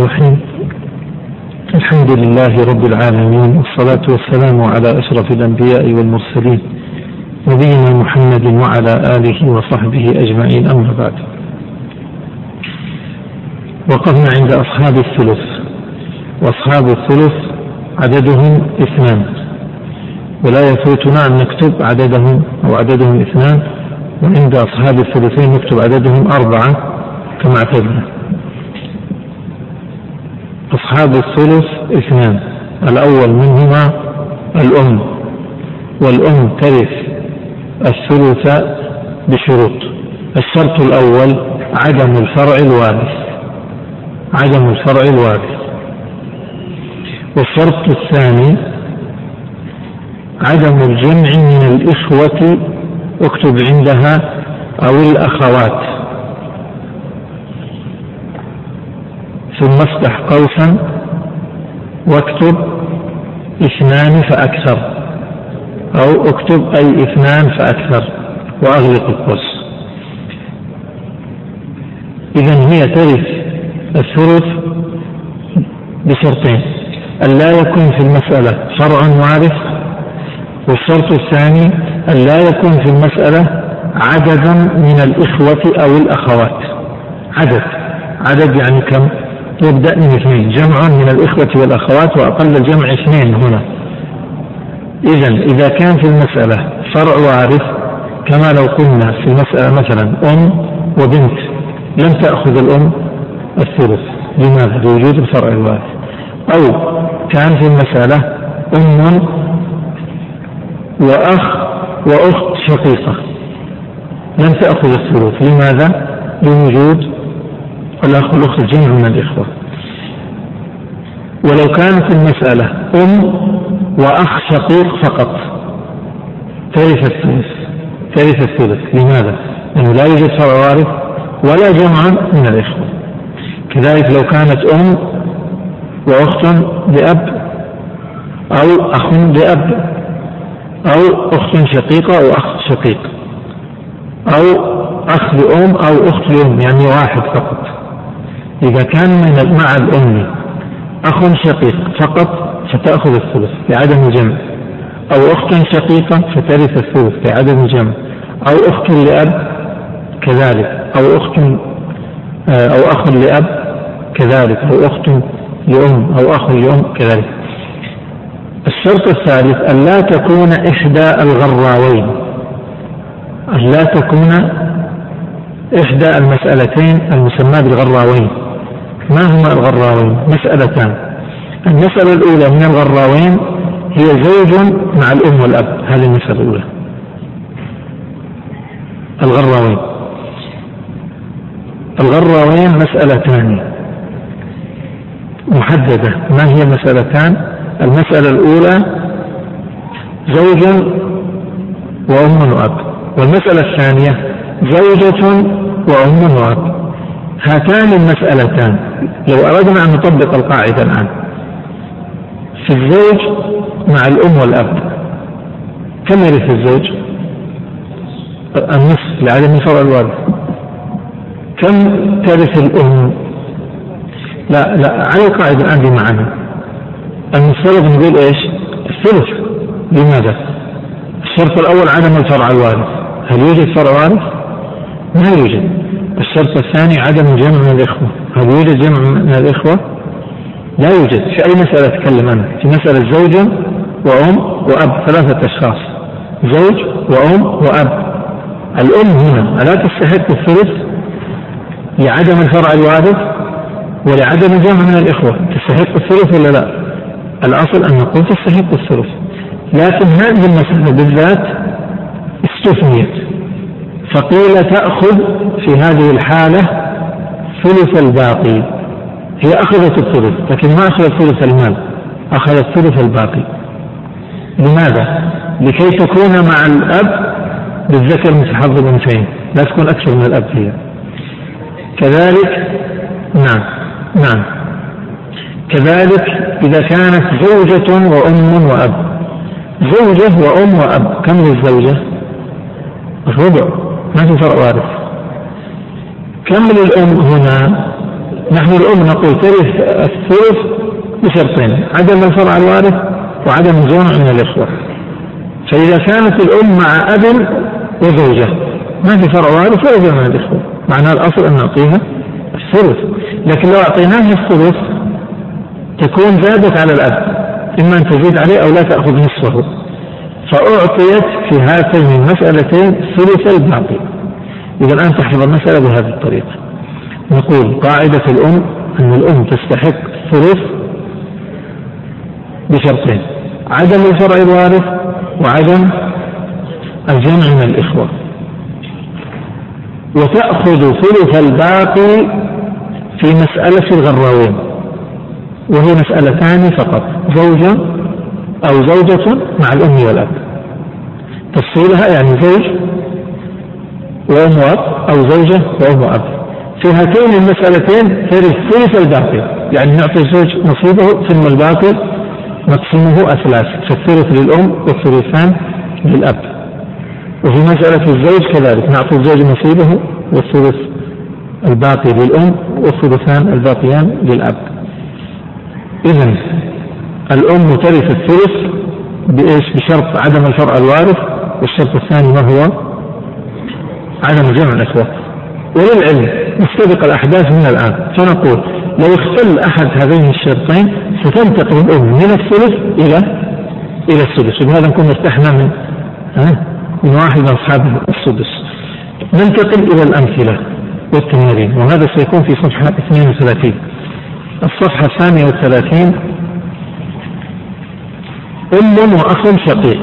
الرحيم. الحمد لله رب العالمين والصلاة والسلام على أشرف الأنبياء والمرسلين نبينا محمد وعلى آله وصحبه أجمعين أما بعد. وقفنا عند أصحاب الثلث وأصحاب الثلث عددهم اثنان ولا يفوتنا أن نكتب عددهم أو عددهم اثنان وعند أصحاب الثلثين نكتب عددهم أربعة كما اعتدنا. أصحاب الثلث اثنان. الأول منهما الأم والأم ترث الثلث بشروط. الشرط الأول عدم الفرع الوارث. عدم الفرع الوارث. والشرط الثاني عدم الجمع من الإخوة اكتب عندها أو الأخوات. ثم افتح قوسا واكتب اثنان فأكثر أو اكتب أي اثنان فأكثر وأغلق القوس. إذا هي ترث الثلث بشرطين أن لا يكون في المسألة فرع وارث والشرط الثاني أن لا يكون في المسألة عددا من الإخوة أو الأخوات. عدد عدد يعني كم؟ يبدأ من اثنين جمع من الإخوة والأخوات وأقل الجمع اثنين هنا إذا إذا كان في المسألة فرع وارث كما لو قلنا في المسألة مثلا أم وبنت لم تأخذ الأم الثلث لماذا؟ لوجود الفرع الوارث أو كان في المسألة أم وأخ وأخت شقيقة لم تأخذ الثلث لماذا؟ لوجود الأخ والأخت جمع من الإخوة. ولو كانت المسألة أم وأخ شقيق فقط. ترث الثلث ترث الثلث لماذا؟ لأنه لا يوجد فرع وارث ولا جمع من الإخوة. كذلك لو كانت أم وأخت لأب أو أخ لأب أو أخت شقيقة أو أخ شقيق أو أخ لأم أو أخت لأم يعني واحد فقط. إذا كان من مع الأم أخ شقيق فقط فتأخذ الثلث لعدم الجمع أو أخت شقيقة فترث الثلث لعدم الجمع أو أخت لأب كذلك أو أخت آه، أو أخ لأب كذلك أو أخت لأم أو أخ لأم كذلك. الشرط الثالث أن لا تكون إحدى الغراوين أن لا تكون إحدى المسألتين المسمى بالغراوين. ما هما الغراوين؟ مسألتان. المسألة الأولى من الغراوين هي زوج مع الأم والأب. هذه المسألة الأولى. الغراوين. الغراوين مسألتان. محددة. ما هي المسألتان؟ المسألة الأولى زوج وأم وأب. والمسألة الثانية زوجة وأم وأب. هاتان المسألتان لو أردنا أن نطبق القاعدة الآن في الزوج مع الأم والأب كم يرث الزوج؟ النصف لعدم فرع الوارث كم ترث الأم؟ لا لا على القاعدة الآن بمعنى المفترض نقول إيش؟ الثلث لماذا؟ الشرط الأول عدم الفرع الوارث هل يوجد فرع وارث؟ ما يوجد الشرط الثاني عدم جمع الإخوة. هل يوجد جمع من الإخوة؟ لا يوجد. في أي مسألة أتكلم أنا في مسألة زوج وأم وأب ثلاثة أشخاص. زوج وأم وأب. الأم هنا ألا تستحق الثلث لعدم الفرع الوارث ولعدم الجمع من الإخوة؟ تستحق الثلث ولا لا؟ الأصل أن نقول تستحق الثلث. لكن هذه المسألة بالذات استثنيت. فقيل تأخذ في هذه الحالة ثلث الباقي. هي أخذت الثلث لكن ما أخذت ثلث المال؟ أخذت ثلث الباقي. لماذا؟ لكي تكون مع الأب بالذكر مثل حظ الأنثيين. لا تكون أكثر من الأب هي كذلك نعم نعم. كذلك إذا كانت زوجة وأم وأب. زوجة وأم وأب. كم للزوجة؟ الربع. ما في فرع وارث كم للأم هنا؟ نحن الأم نقول ترث الثلث بشرطين عدم الفرع الوارث وعدم الجمع من الإخوة. فإذا كانت الأم مع أب وزوجة ما في فرع وارث ولا جمع من الإخوة. معناه الأصل أن نعطيها الثلث. لكن لو أعطيناها الثلث تكون زادت على الأب. إما أن تزيد عليه أو لا تأخذ نصفه. فأعطيت في هاتين المسألتين ثلث الباقي. إذا الآن تحفظ المسألة بهذه الطريقة. نقول قاعدة الأم أن الأم تستحق الثلث بشرطين عدم الفرع الوارث وعدم الجمع من الإخوة. وتأخذ ثلث الباقي في مسألة الغراوين وهي مسألتان فقط زوجة أو زوجة مع الأم والأب. تفصيلها يعني زوج وأم وأب أو زوجة وأم وأب. في هاتين المسألتين ترث ثلث الباقي. يعني نعطي الزوج نصيبه ثم الباقي نقسمه أثلاث. فالثلث للأم والثلثان للأب. وفي مسألة الزوج كذلك. نعطي الزوج نصيبه والثلث الباقي للأم والثلثان الباقيان للأب. إذا الأم ترث الثلث بإيش؟ بشرط عدم الفرع الوارث والشرط الثاني ما هو؟ عدم جمع الإخوة وللعلم نستبق الأحداث من الآن. فنقول لو اختل أحد هذين الشرطين ستنتقل الأم من الثلث إلى إلى السدس. وبهذا نكون ارتحنا من ها؟ من واحد من أصحاب السدس. ننتقل إلى الأمثلة والتمارين. وهذا سيكون في صفحة 32 الصفحة الثانية والثلاثين أم وأخ شقيق.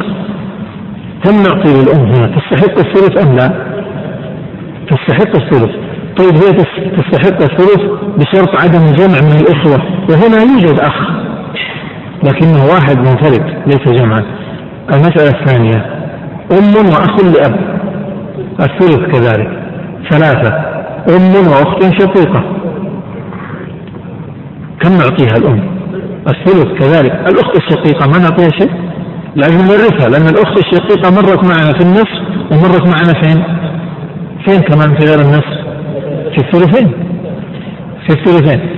كم نعطي للأم هنا؟ تستحق الثلث أم لا؟ تستحق الثلث. طيب هي تستحق الثلث بشرط عدم الجمع من الإخوة. وهنا يوجد أخ لكنه واحد منفرد ليس جمعا. المسألة الثانية. أم وأخ لأب. الثلث كذلك. ثلاثة. أم وأخت شقيقة. كم نعطيها الأم؟ الثلث كذلك. الأخت الشقيقة ما نعطيها شيء؟ لازم نورثها لأن الأخت الشقيقة مرت معنا في النصف ومرت معنا فين؟ فين كمان في غير النصف؟ في الثلثين. في الثلثين.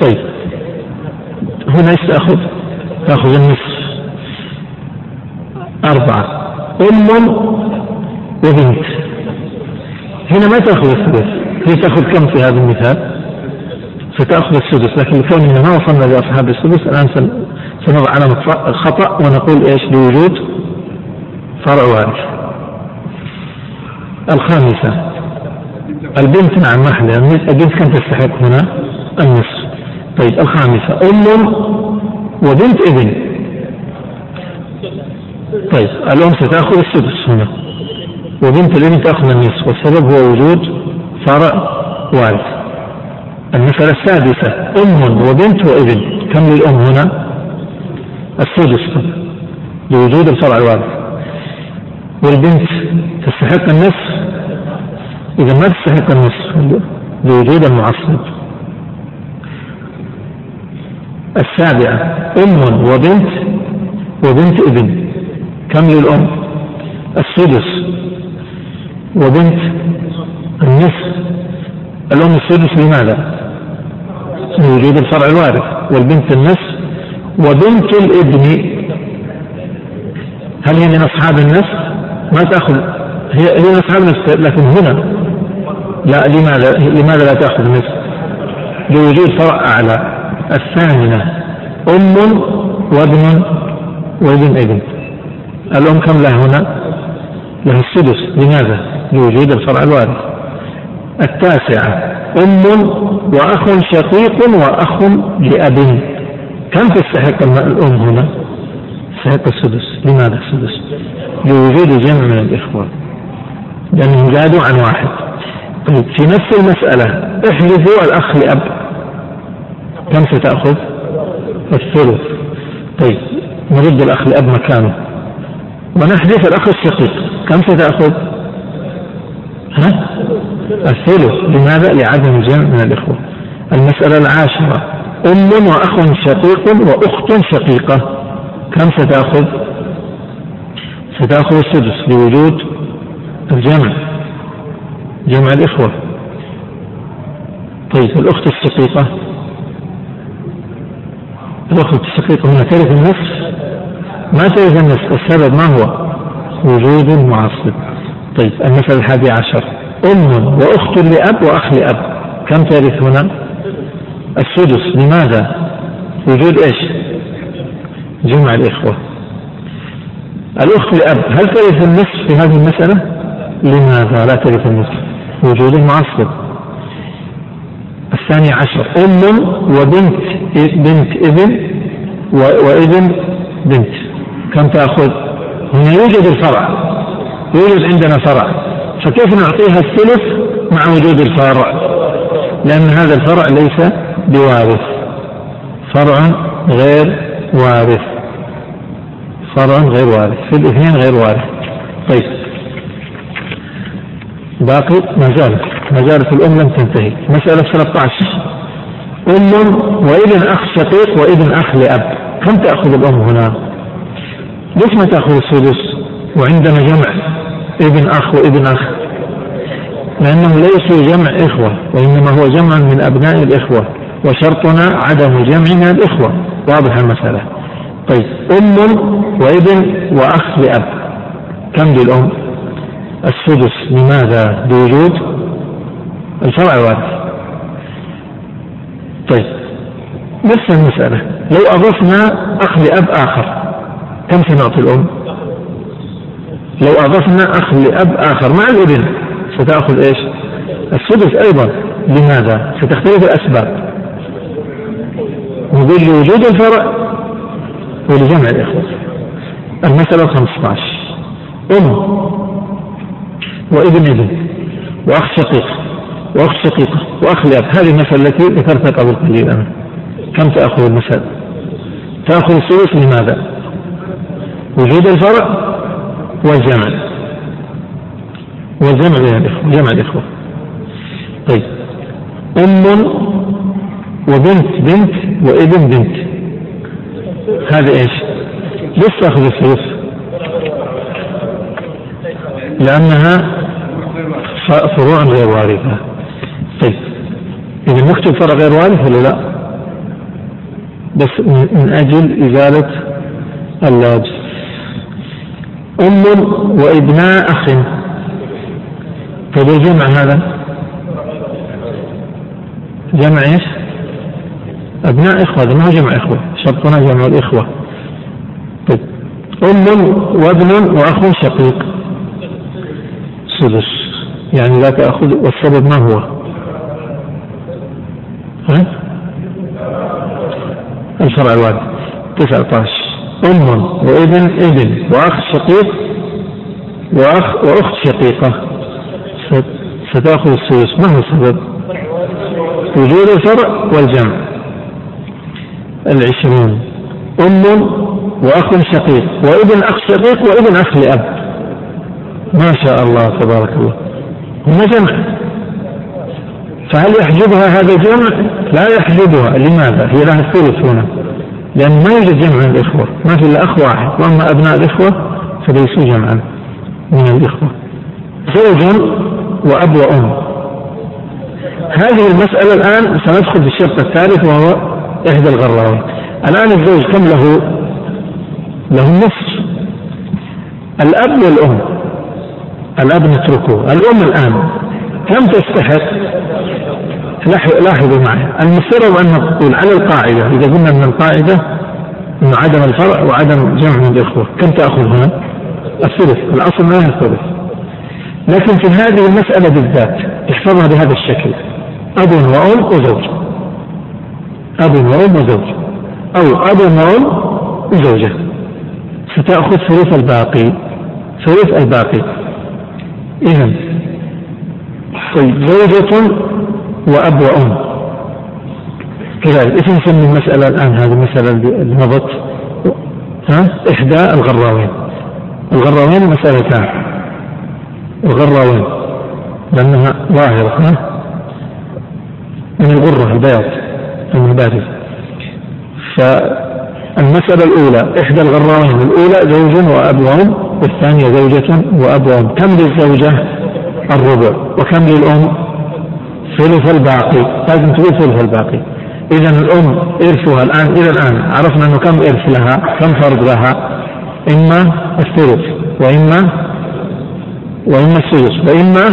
طيب. هنا إيش تأخذ؟ تأخذ النصف. أربعة. أم وبنت. هنا ما تأخذ الثلث. هي تأخذ كم في هذا المثال؟ ستأخذ السدس لكن لكوننا ما وصلنا لأصحاب السدس الآن سنضع علامة الخطأ ونقول إيش؟ لوجود فرع وارث. الخامسة البنت نعم ما البنت كم تستحق هنا؟ النصف. طيب الخامسة أم وبنت ابن. طيب الأم ستأخذ السدس هنا وبنت الابن تأخذ النصف والسبب هو وجود فرع وارث. المسألة السادسة أم وبنت وابن. كم للأم هنا؟ السدس لوجود الفرع الوارث والبنت تستحق النصف؟ إذا ما تستحق النصف لوجود المعصب السابعة أم وبنت وبنت ابن. كم للأم؟ السدس وبنت النصف. الأم السدس لماذا؟ لوجود الفرع الوارث والبنت النصف وبنت الابن. هل هي من أصحاب النصف؟ ما تأخذ. هي هي من أصحاب النصف لكن هنا لا لماذا؟ لماذا لا تأخذ نصف لوجود فرع أعلى. الثامنة أم وابن وابن ابن. الأم كم لها هنا؟ لها السدس. لماذا؟ لوجود الفرع الوارث. التاسعة أم وأخ شقيق وأخ لأب. كم تستحق الأم هنا؟ تستحق السدس. لماذا السدس؟ لوجود جمع من الإخوة. لأنهم زادوا عن واحد. طيب في نفس المسألة احذفوا الأخ لأب. كم ستأخذ؟ الثلث. طيب نرد الأخ لأب مكانه. ونحذف الأخ الشقيق. كم ستأخذ؟ ها؟ الثلث لماذا؟ لعدم الجمع من الإخوة. المسألة العاشرة. أم وأخ شقيق وأخت شقيقة. كم ستأخذ؟ ستأخذ السدس لوجود الجمع. جمع الإخوة. طيب الأخت الشقيقة. الأخت الشقيقة هنا ترث النصف. ما ترث النصف؟ السبب ما هو؟ وجود المعصب طيب المثل الحادي عشر أم وأخت لأب وأخ لأب. كم ترث هنا؟ السدس. لماذا؟ وجود إيش؟ جمع الإخوة. الأخت لأب. هل ترث النصف في هذه المسألة؟ لماذا لا ترث النصف؟ وجود المعصب الثاني عشر. أم وبنت بنت ابن وابن بنت. كم تأخذ؟ هنا يوجد الفرع. يوجد عندنا فرع. فكيف نعطيها الثلث مع وجود الفرع؟ لأن هذا الفرع ليس بوارث. فرع غير وارث. فرع غير وارث. في الاثنين غير وارث. طيب. باقي ما زالت ما زالت الأم لم تنتهي. مسألة 13 أم وابن أخ شقيق وابن أخ لأب. كم تأخذ الأم هنا؟ ليش ما تأخذ السدس وعندنا جمع. ابن أخ وابن أخ. لأنه ليس جمع إخوة وإنما هو جمع من أبناء الإخوة وشرطنا عدم من الإخوة. واضح المسألة. طيب أم وابن وأخ لأب. كم للأم السدس. لماذا؟ بوجود؟ الفرع وارث طيب نفس المسألة. لو أضفنا أخ لأب آخر كم سنعطي الأم؟ لو أضفنا أخ لأب آخر مع الابن. ستأخذ إيش؟ السدس أيضا. لماذا؟ ستختلف الأسباب. نقول لوجود الفرع ولجمع الإخوة. المسألة 15 أم وابن ابن وأخ شقيق وأخ شقيقة وأخ لأب. هذه المسألة التي ذكرتها قبل قليل أنا. كم تأخذ المسألة؟ تأخذ الثلث لماذا؟ وجود الفرع والجمع. والجمع بين الإخوة جمع الإخوة. طيب. أم وبنت بنت وابن بنت. هذا إيش؟ ليش تأخذ الثلث؟ لأنها فروع غير وارثة. طيب. إذا نكتب فرع غير وارث ولا لا؟ بس من أجل إزالة اللابس. أم وابناء أخ. طيب الجمع هذا؟ جمع إيش؟ أبناء إخوة هذا ما هو جمع إخوة شرطنا جمع الإخوة. طيب أم وابن وأخ شقيق. سدس. يعني لا تأخذ والسبب ما هو؟ ها؟ الفرع الوارد 19 أم وابن ابن وأخ شقيق وأخ وأخت شقيقة. ستأخذ السدس ما هو السبب؟ وجود الفرع والجمع. العشرون. أم وأخ شقيق. وابن أخ شقيق وابن أخ لأب. ما شاء الله تبارك الله. هنا جمع. فهل يحجبها هذا الجمع؟ لا يحجبها. لماذا؟ هي لها الثلث هنا. لأن ما يوجد جمع من الإخوة. ما في إلا أخ واحد. وأما أبناء الإخوة فليسوا جمعا من الإخوة. زوج وأب وأم هذه المسألة الآن سندخل في الشرط الثالث وهو إحدى الغراوي الآن الزوج كم له؟ له النصف الأب والأم. الأب نتركه الأم الآن كم تستحق؟ لاحظوا معي. المفترض أن نقول على القاعدة إذا قلنا من القاعدة أنه عدم الفرع وعدم جمع الإخوة كم تأخذ هنا؟ الثلث. الأصل ما الثلث. لكن في هذه المسألة بالذات احفظها بهذا الشكل. أب وأم وزوج. أب وأم وزوج. أو أب وأم وزوجة ستأخذ ثلث الباقي. ثلث الباقي. إذا طيب زوجة وأب وأم. كذلك إيش نسمي المسألة الآن هذه المسألة اللي مضت ها؟ إحدى الغراوين. الغراوين مسألتان. الغراوين لأنها ظاهرة ها؟ من الغرة البياض المبارز فالمسألة الأولى إحدى الغراوين الأولى زوج وأب وأم والثانية زوجة وأب وأم كم للزوجة؟ الربع. وكم للأم؟ ثلث الباقي. لازم تقول ثلث الباقي. إذا الأم إرثها الآن إلى الآن عرفنا أنه كم إرث لها كم فرض لها؟ إما الثلث وإما وإما السدس وإما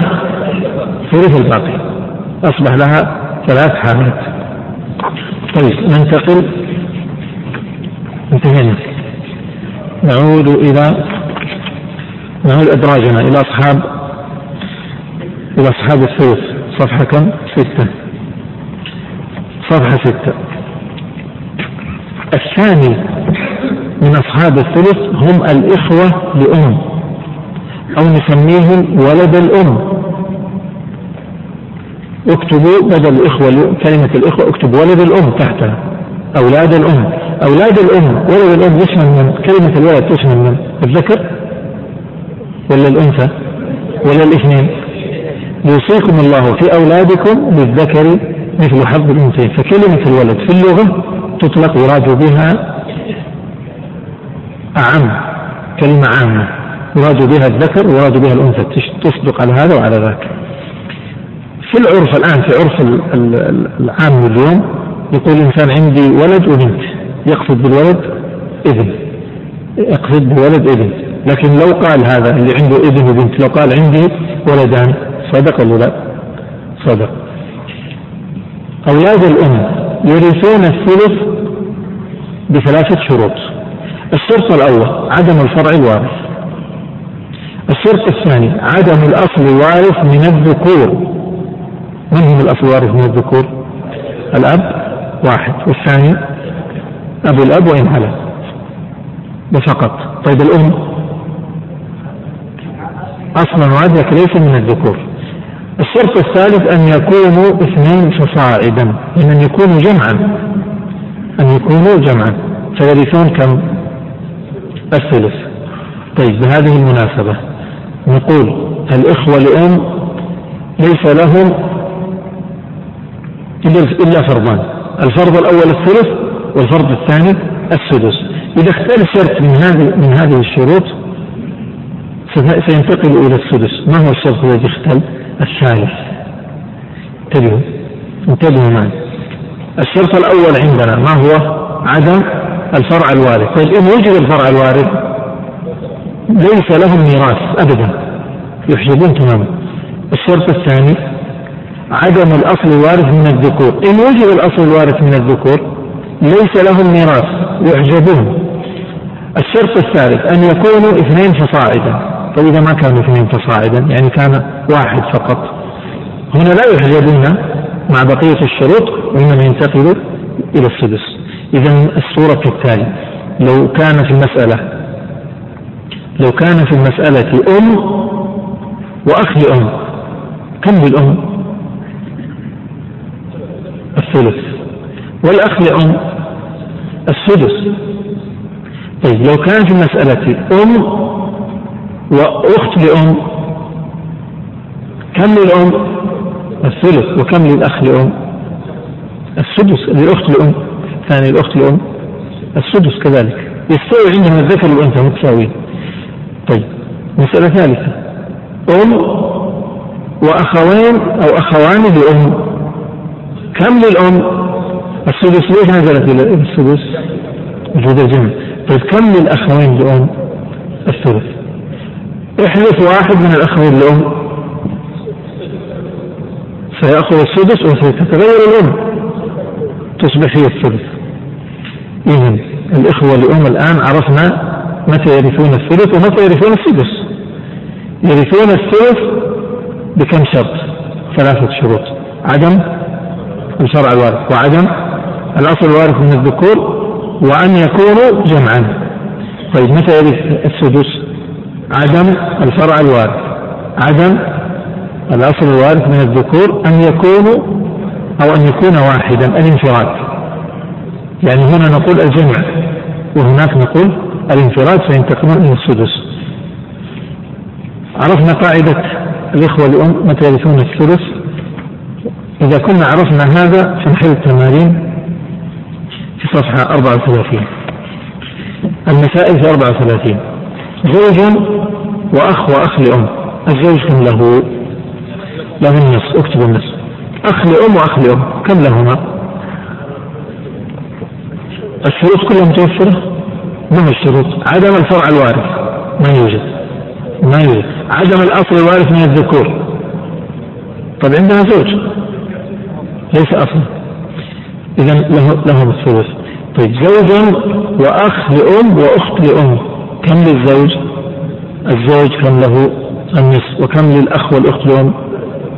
ثلث الباقي. أصبح لها ثلاث حالات. طيب ننتقل. انتهينا. نعود إلى نعود أدراجنا إلى أصحاب إلى أصحاب الثلث صفحة كم؟ ستة. صفحة ستة. الثاني من أصحاب الثلث هم الإخوة لأم. أو نسميهم ولد الأم. اكتبوا بدل الإخوة كلمة الإخوة اكتبوا ولد الأم تحتها أولاد الأم. أولاد الأم ولد الأم يشمل من كلمة الولد تشمل من الذكر ولا الأنثى ولا الاثنين؟ يوصيكم الله في أولادكم للذكر مثل حظ الأنثيين فكلمة الولد في اللغة تطلق يراد بها أعم كلمة عامة. يراد بها الذكر ويراد بها الأنثى. تصدق على هذا وعلى ذاك. في العرف الآن في عرف العام اليوم يقول الإنسان عندي ولد وبنت. يقصد بالولد ابن. يقصد بولد ابن. لكن لو قال هذا اللي عنده ابن وبنت لو قال عندي ولدان صدق ولا لا؟ صدق. أولاد الأم يرثون الثلث بثلاثة شروط. الشرط الأول عدم الفرع الوارث. الشرط الثاني عدم الأصل الوارث من الذكور. من هم الأصل الوارث من الذكور؟ الأب واحد والثاني أبو الأب وإن على فقط طيب الأم؟ أصلا وعدك ليس من الذكور. الشرط الثالث أن يكونوا اثنين فصاعدا يعني أن يكونوا جمعا. أن يكونوا جمعا. فيرثون كم؟ الثلث. طيب بهذه المناسبة. نقول الإخوة لأم ليس لهم إلا فرضان. الفرض الأول الثلث والفرض الثاني السدس. إذا اختل شرط من هذه من هذه الشروط سينتقل إلى السدس. ما هو الشرط الذي اختل الثالث. انتبهوا. انتبهوا معي. الشرط الأول عندنا ما هو؟ عدم الفرع الوارث طيب إن وجد الفرع الوارث ليس لهم ميراث أبدا. يحجبون تماما. الشرط الثاني عدم الأصل الوارث من الذكور. إن وجد الأصل الوارث من الذكور ليس لهم ميراث. يحجبون. الشرط الثالث أن يكونوا اثنين فصاعدا. طيب إذا ما كانوا اثنين فصاعدا يعني كان واحد فقط. هنا لا يحجبون مع بقية الشروط وإنما ينتقلوا إلى السدس. إذا الصورة التالي لو كان في المسألة لو كان في المسألة أم وأخ لأم كم للأم؟ الثلث. والأخ لأم؟ السدس طيب لو كان في المسألة أم وأخت لأم كم للأم؟ الثلث. وكم للأخ لأم؟ السدس. للأخت لأم. ثاني الأخت لأم. السدس كذلك. يستوي عندهم الذكر والأنثى متساويين. طيب مسألة ثالثة. أم وأخوين أو أخوان لأم كم للأم؟ السدس ليش نزلت السدس؟ وجود الجمع طيب كم للأخوين لأم؟ الثلث. احذف واحد من الأخوين لأم سيأخذ السدس وستتغير الأم. تصبح هي الثلث. إذا الإخوة لأم الآن عرفنا متى يرثون الثلث ومتى يرثون السدس؟ يرثون الثلث بكم شرط؟ ثلاثة شروط. عدم الشرع الوارث. وعدم الأصل الوارث من الذكور وأن يكونوا جمعا. طيب متى يرث السدس؟ عدم الفرع الوارث. عدم الأصل الوارث من الذكور أن يكونوا أو أن يكون واحدا. الانفراد. يعني هنا نقول الجمع وهناك نقول الانفراد فينتقلون إلى السدس. عرفنا قاعدة الإخوة الأم متى يرثون الثلث إذا كنا عرفنا هذا فنحل التمارين في صفحة 34 المسائل في 34 زوج وأخ وأخ لأم. الزوج كم له؟ له النصف اكتب النصف أخ لأم وأخ لأم كم لهما؟ الشروط كلها متوفرة؟ ما هو الشروط؟ عدم الفرع الوارث. ما يوجد. ما يوجد. عدم الأصل الوارث من الذكور. طيب عندنا زوج. ليس أصلا. إذا له لهم الثلث. طيب زوج وأخ لأم وأخت لأم. كم للزوج؟ الزوج كم له؟ النصف. وكم للأخ والأخت لأم؟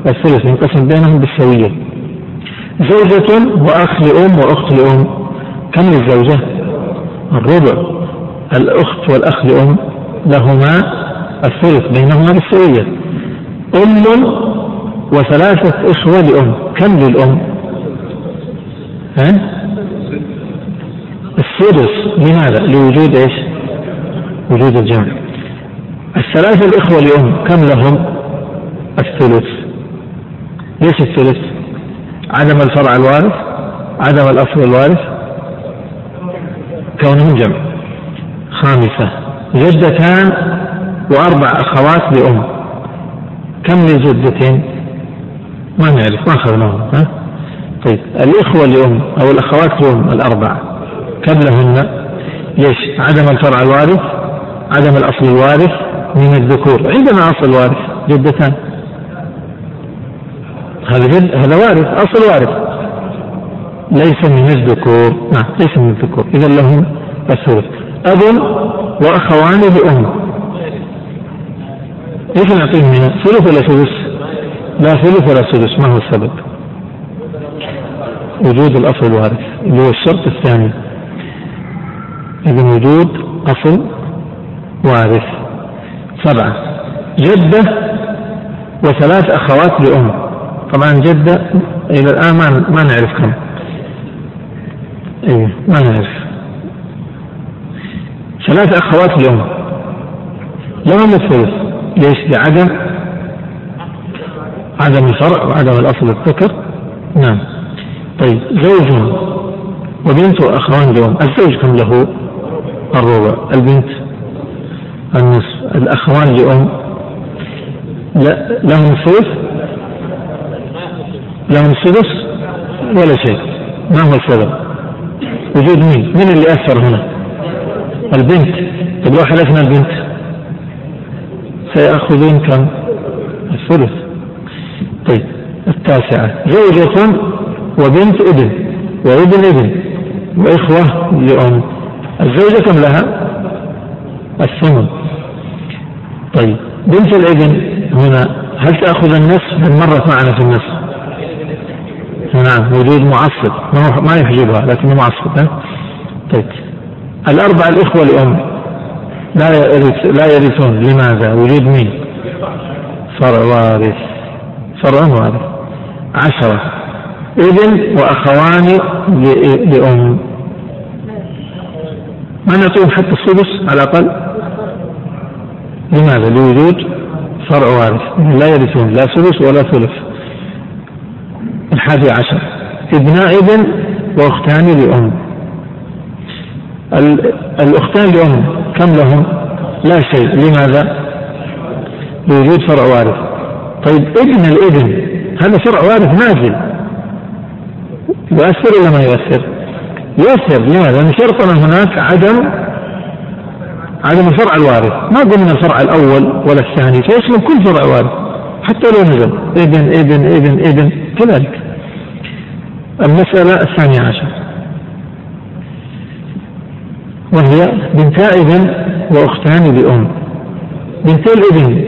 الثلث. ينقسم بينهم بالسوية. زوجة وأخ لأم وأخت لأم. كم للزوجة؟ الربع. الأخت والأخ لأم لهما الثلث بينهما بالسوية أم وثلاثة إخوة لأم كم للأم؟ ها؟ السدس لماذا؟ لوجود إيش؟ وجود الجمع الثلاثة الإخوة لأم كم لهم؟ الثلث ليش الثلث؟ عدم الفرع الوارث عدم الأصل الوارث كونهم جمع خامسة جدتان وأربع أخوات لأم كم للجدتين؟ ما نعرف ما أخذناهم ها؟ طيب الإخوة لأم أو الأخوات لأم الأربع كم لهن؟ ليش؟ عدم الفرع الوارث عدم الأصل الوارث من الذكور عندنا أصل وارث جدتان هذا جد هذا وارث أصل وارث ليس من الذكور نعم ليس من الذكور إذا لهم الثلث أب وأخوان لأم. إيش نعطيهم هنا؟ ثلث ولا سدس؟ لا ثلث ولا سدس ما هو السبب؟ وجود الأصل الوارث. اللي هو الشرط الثاني. إذا وجود أصل وارث. سبعة. جدة وثلاث أخوات لأم. طبعا جدة إلى الآن ما ما نعرف كم. أيوه ما نعرف. ثلاث أخوات لأم لهم الثلث ليش؟ لعدم؟ عدم الفرع وعدم الأصل الذكر نعم. طيب زوج وبنت وأخوان لأم الزوج كم له؟ الربع. البنت؟ النصف. الأخوان لأم لا لهم الثلث لهم السدس ولا شيء. ما هو السبب وجود مين؟ من اللي أثر هنا؟ البنت. طيب لو حلفنا البنت. سيأخذون كم؟ الثلث. طيب التاسعة. زوجة وبنت ابن. وابن ابن. وإخوة لأم. الزوجة كم لها؟ الثمن. طيب بنت الابن هنا. هل تأخذ النصف؟ من مرت معنا في النصف؟ نعم وجود معصب. ما ما يحجبها لكنه معصب ها؟ طيب. الأربع الإخوة لأم. لا يرث لا يرثون. لماذا؟ وجود مين؟ فرع وارث. فرع وارث. عشرة. ابن وأخوان لأم. ما نعطيهم حتى السدس؟ على الأقل. لماذا؟ لوجود فرع وارث. لا يرثون لا سدس ولا ثلث. الحادي عشر. ابناء ابن وأختان لأم. الأختان لأم كم لهم؟ لا شيء لماذا؟ لوجود فرع وارث طيب ابن الابن هذا فرع وارث نازل يؤثر ولا ما يؤثر؟ يؤثر لماذا؟ لأن شرطنا هناك عدم عدم الفرع الوارث ما قلنا الفرع الأول ولا الثاني فيشمل كل فرع وارث حتى لو نزل ابن ابن ابن ابن كذلك المسألة الثانية عشر وهي بنتا ابن وأختان لأم. بنتا الابن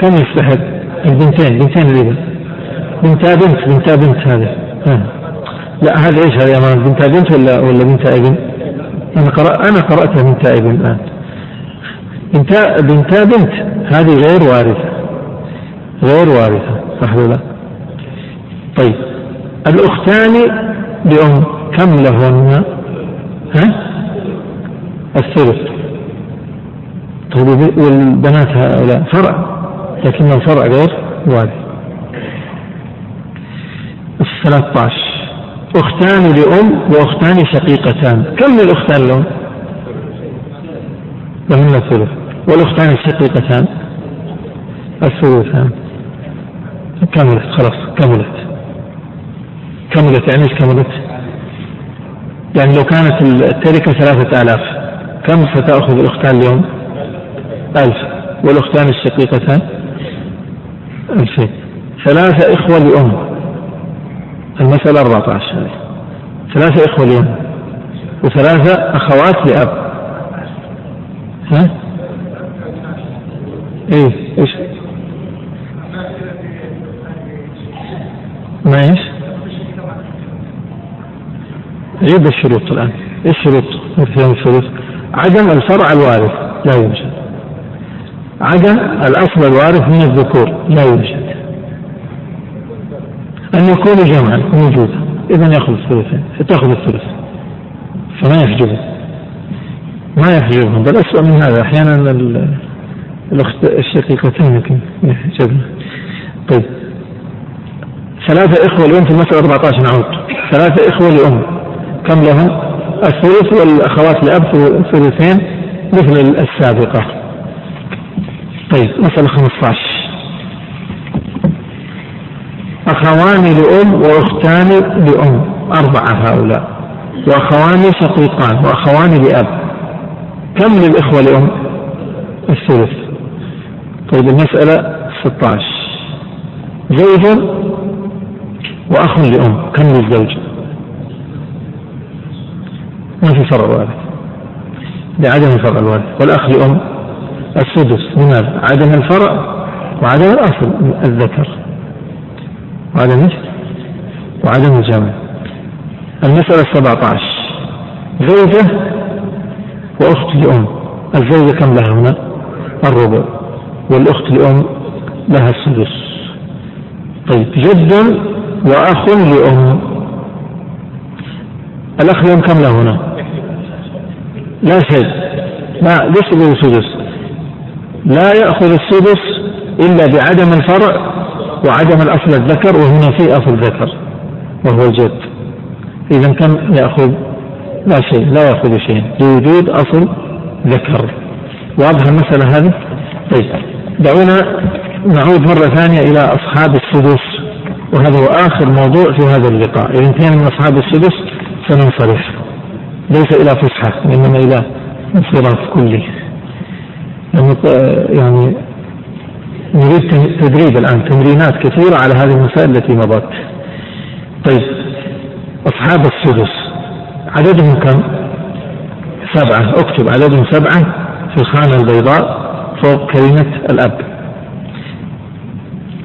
كم يستحق؟ البنتين بنتين الابن. بنتا بنت بنتا بنت هذه. لا هذا إيش هذا يا مان بنتا بنت ولا ولا بنتا ابن؟ أنا قرأ أنا قرأتها بنتا ابن الآن. بنتا بنتا بنت. هذه غير وارثة. غير وارثة صح ولا لا؟ طيب. الأختان لأم كم لهن؟ ها؟ الثلث. طيب والبنات هؤلاء فرع لكن الفرع غير الثلاثة عشر أختان لأم وأختان شقيقتان. كم للأختان لهم؟ لهن الثلث. والأختان الشقيقتان؟ الثلثان. كملت خلاص كملت. كملت يعني إيش كملت؟ يعني لو كانت التركة ثلاثة آلاف. كم ستأخذ الأختان اليوم؟ ألف والأختان الشقيقتان ألفين ثلاثة إخوة لأم المسألة 14 هذه ثلاثة إخوة لأم وثلاثة أخوات لأب ها؟ إيه إيش؟ ما إيش؟ عيد الشروط الآن إيش شروط الشروط؟ عدم الفرع الوارث لا يوجد. عدم الأصل الوارث من الذكور لا يوجد. أن يكون جمعا موجودا. إذا يأخذ الثلثين تأخذ الثلث. فما يحجبه. ما يحجبهم بل أسوأ من هذا. أحيانا الأخت الشقيقتين يمكن يحجبن طيب. ثلاثة إخوة الأم في المسألة 14 نعود. ثلاثة إخوة لأم كم لهم؟ الثلث والأخوات لأب ثلثين مثل السابقة. طيب مسألة 15 أخوان لأم وأختان لأم أربعة هؤلاء. وأخوان شقيقان وأخوان لأب. كم للإخوة لأم؟ الثلث. طيب المسألة 16 زوج وأخ لأم كم للزوج؟ ما في فرع وارث لعدم الفرع الوارث والأخ لأم السدس. لماذا؟ عدم الفرع وعدم الأصل الذكر. وعدم؟ وعدم الجمع. المسألة 17 زوجة وأخت لأم. الزوجة كم لها هنا؟ الربع. والأخت لأم لها السدس. طيب جد وأخ لأم. الأخ لأم كم له هنا؟ لا شيء. لا ليس له سدس؟ لا يأخذ السدس إلا بعدم الفرع وعدم الأصل الذكر وهنا في أصل ذكر وهو الجد. إذا كم يأخذ؟ لا شيء لا يأخذ شيء. لوجود أصل ذكر. واضح المسألة هذه؟ طيب. دعونا نعود مرة ثانية إلى أصحاب السدس وهذا هو آخر موضوع في هذا اللقاء. إذا انتهينا من أصحاب السدس سننصرف. ليس إلى فسحة وإنما إلى انصراف كلي. يعني نريد تدريب الآن تمرينات كثيرة على هذه المسائل التي مضت. طيب أصحاب السدس عددهم كم؟ سبعة. أكتب عددهم سبعة. في الخانة البيضاء فوق كلمة الأب.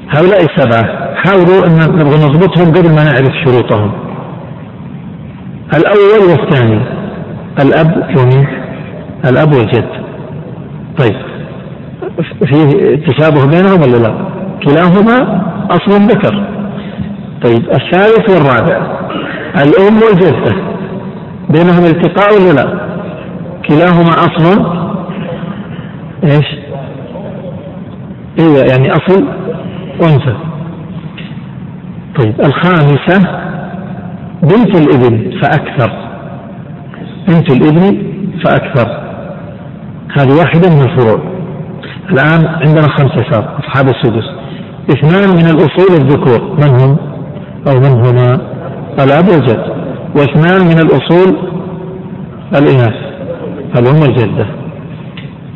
هؤلاء السبعة حاولوا أن نبغى نضبطهم قبل ما نعرف شروطهم. الأول والثاني الأب ومين الأب والجد. طيب فيه تشابه بينهم ولا لا؟ كلاهما أصل ذكر. طيب الثالث والرابع الأم والجدة بينهم التقاء ولا لا؟ كلاهما أصل إيش؟ أيوه يعني أصل أنثى. طيب الخامسة بنت الإبن فأكثر. بنت الإبن فأكثر. هذه واحدة من الفروع. الآن عندنا خمسة صار أصحاب السدس. اثنان من الأصول الذكور. من هم؟ أو من هما؟ الأب والجد. واثنان من الأصول الإناث. الأم والجدة.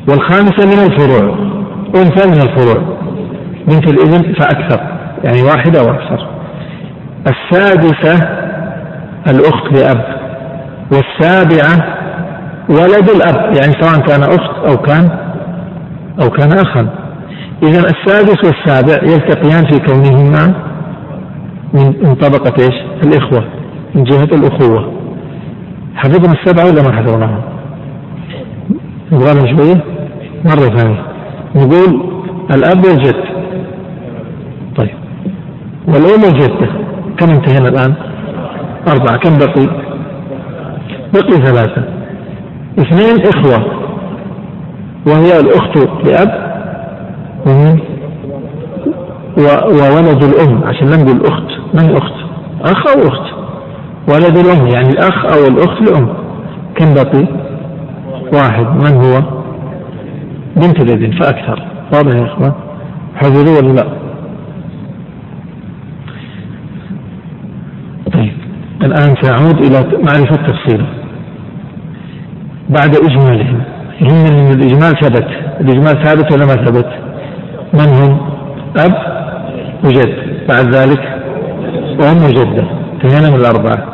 والخامسة من الفروع. أنثى من الفروع. بنت الإبن فأكثر. يعني واحدة وأكثر. السادسة الأخت لأب والسابعة ولد الأب يعني سواء كان أخت أو كان أو كان أخا إذا السادس والسابع يلتقيان في كونهما من من طبقة إيش؟ الإخوة من جهة الأخوة حفظنا السبعة ولا ما حفظناها؟ نبغى شوية؟ مرة ثانية نقول الأب والجد طيب والأم والجدة كم انتهينا الآن؟ أربعة كم بقي؟ بقي ثلاثة. اثنين إخوة وهي الأخت لأب وولد الأم عشان لا نقول أخت من أخت أخ أو أخت؟ ولد الأم يعني الأخ أو الأخت لأم كم بقي؟ واحد. من هو؟ بنت الابن فأكثر. واضح يا إخوان حفظوا ولا لا طيب الآن سأعود إلى معرفة تفصيله بعد إجمالهم يهمني أن الإجمال ثبت. الإجمال ثابت ولا ما ثبت؟ من هم؟ أب وجد. بعد ذلك وأم وجدة. اثنين من الأربعة.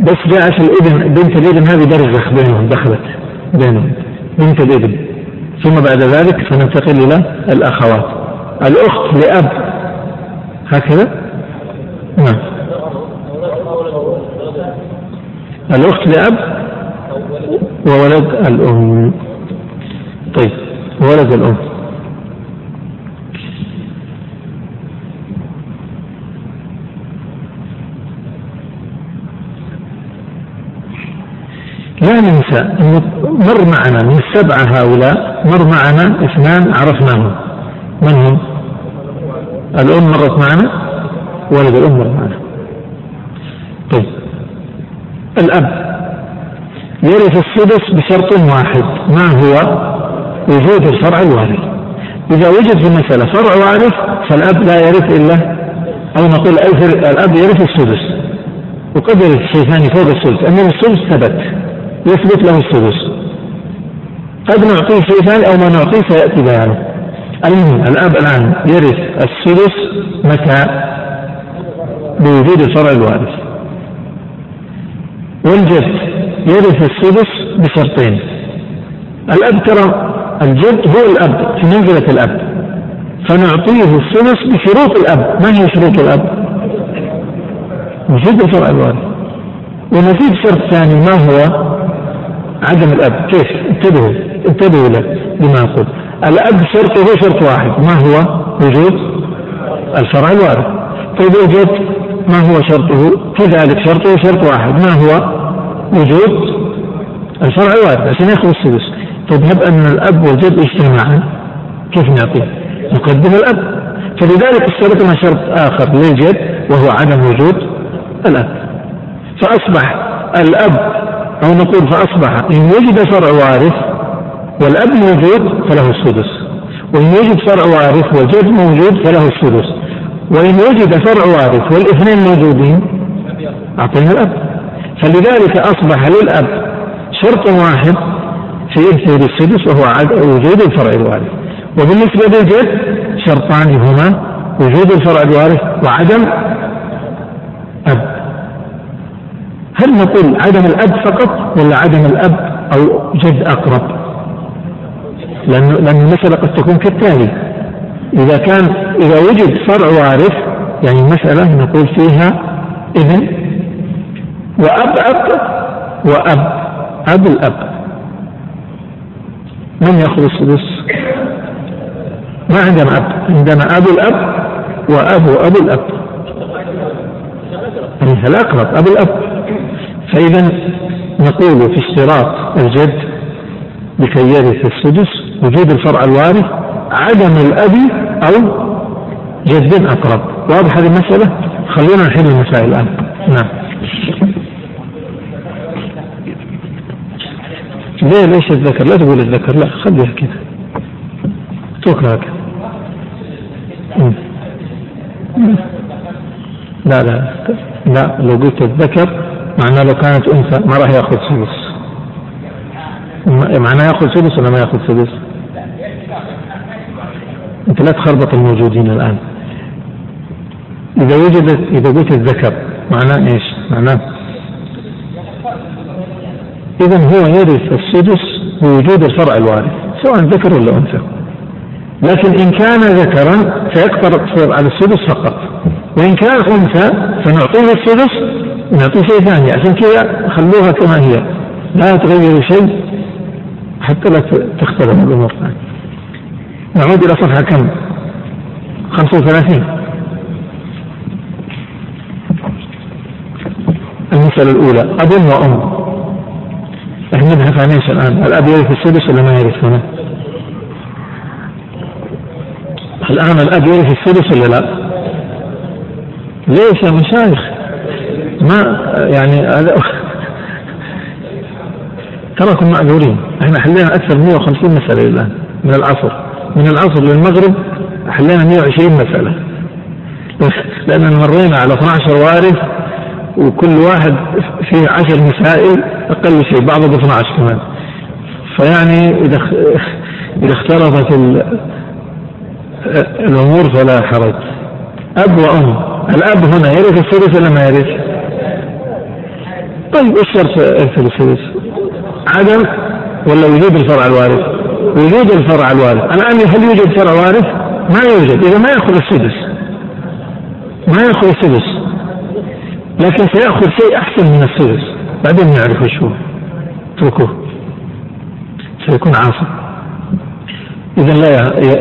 بس جاءت الابن بنت الابن هذه برزخ بينهم دخلت بينهم. بنت الابن ثم بعد ذلك سننتقل إلى الأخوات. الأخت لأب. هكذا؟ نعم. الأخت لأب وولد الأم. طيب ولد الأم. لا ننسى أنه مر معنا من السبعة هؤلاء مر معنا اثنان عرفناهم. من هم؟ الأم مرت معنا ولد الأم مر معنا. الأب. يرث السدس بشرط واحد. ما هو؟ وجود الفرع الوارث. إذا وجد في المسألة فرع وارث فالأب لا يرث إلا أو نقول الأب يرث السدس. وقد يرث شيء ثاني فوق السدس. أن السدس ثبت. يثبت له السدس. قد نعطيه شيء ثاني أو ما نعطيه سيأتي بيانه. المهم الأب الآن يرث السدس متى؟ بوجود الفرع الوارث. والجد يرث السدس بشرطين الأب ترى الجد هو الأب في منزلة الأب فنعطيه السدس بشروط الأب ما هي شروط الأب؟ وجود الفرع الوارث ونزيد شرط ثاني ما هو؟ عدم الأب كيف؟ انتبهوا انتبهوا له لما أقول الأب شرطه شرط واحد ما هو؟ وجود الفرع الوارث طيب الجد ما هو شرطه؟ كذلك شرطه شرط واحد ما هو؟ وجود الفرع وارد عشان ياخذ السدس. طيب هب إن الأب والجد اجتمعا كيف نعطيه؟ نقدم الأب. فلذلك اشترطنا شرط آخر للجد وهو عدم وجود الأب. فأصبح الأب أو نقول فأصبح إن وجد فرع وارث والأب موجود فله السدس. وإن وجد فرع وارث والجد موجود فله السدس. وإن وجد فرع وارث والإثنين موجودين أعطينا الأب. فلذلك أصبح للأب شرط واحد في إرثه السدس وهو وجود الفرع الوارث. وبالنسبة للجد شرطان هما وجود الفرع الوارث وعدم أب هل نقول عدم الأب فقط ولا عدم الأب أو جد أقرب؟ لأن لأن المسألة قد تكون كالتالي. إذا كان إذا وجد فرع وارث يعني المسألة نقول فيها ابن وأب أب وأب. أب الأب. من يأخذ السدس؟ ما عندنا أب. عندنا أبو الأب وأبو أبو الأب. يعني الأقرب أبو الأب. فإذا نقول في اشتراط الجد لكي يرث السدس وجود الفرع الوارث عدم الأب أو جد أقرب. واضح هذه المسألة؟ خلونا نحل المسائل الآن. نعم. ليه ليش الذكر لا تقول الذكر لا خليها كذا اتركها هكذا لا لا لا لو قلت الذكر معناه لو كانت أنثى ما راح يأخذ سدس. معناه يأخذ سدس ولا ما يأخذ سدس؟ أنت لا تخربط الموجودين الآن. إذا وجدت إذا قلت الذكر معناه إيش؟ معناه إذا هو يرث السدس بوجود الفرع الوارث سواء ذكر ولا أنثى. لكن إن كان ذكرا سيقتصر على السدس فقط. وإن كان أنثى فنعطيه السدس ونعطيه شيء ثاني. عشان كذا خلوها كما هي. لا تغيروا شيء حتى لا تختلف الأمور نعود إلى صفحة كم؟ 35 المسألة الأولى أب وأم. إحنا نبحث عن إيش الآن؟ الاب يرث السدس ولا ما يرث هنا؟ الآن الاب يرث السدس ولا لا؟ ليش يا مشايخ؟ ما يعني هذا تراكم معذورين إحنا حلينا أكثر من 150 مسألة الآن من العصر من العصر للمغرب حلينا 120 مسألة لأن مرينا على 12 وارث وكل واحد فيه عشر مسائل أقل شيء بعضه ب 12 كمان فيعني إذا إذا اختلطت الأمور فلا حرج أب وأم الأب هنا يرث الثلث ولا ما يرث؟ طيب إيش شرط يرث الثلث؟ عدم ولا وجود الفرع الوارث؟ وجود الفرع الوارث، أني هل يوجد فرع وارث؟ ما يوجد، إذا ما يأخذ السدس ما يأخذ السدس لكن سيأخذ شيء أحسن من السدس. بعدين نعرف وش هو. اتركوه. سيكون عاصم. إذا لا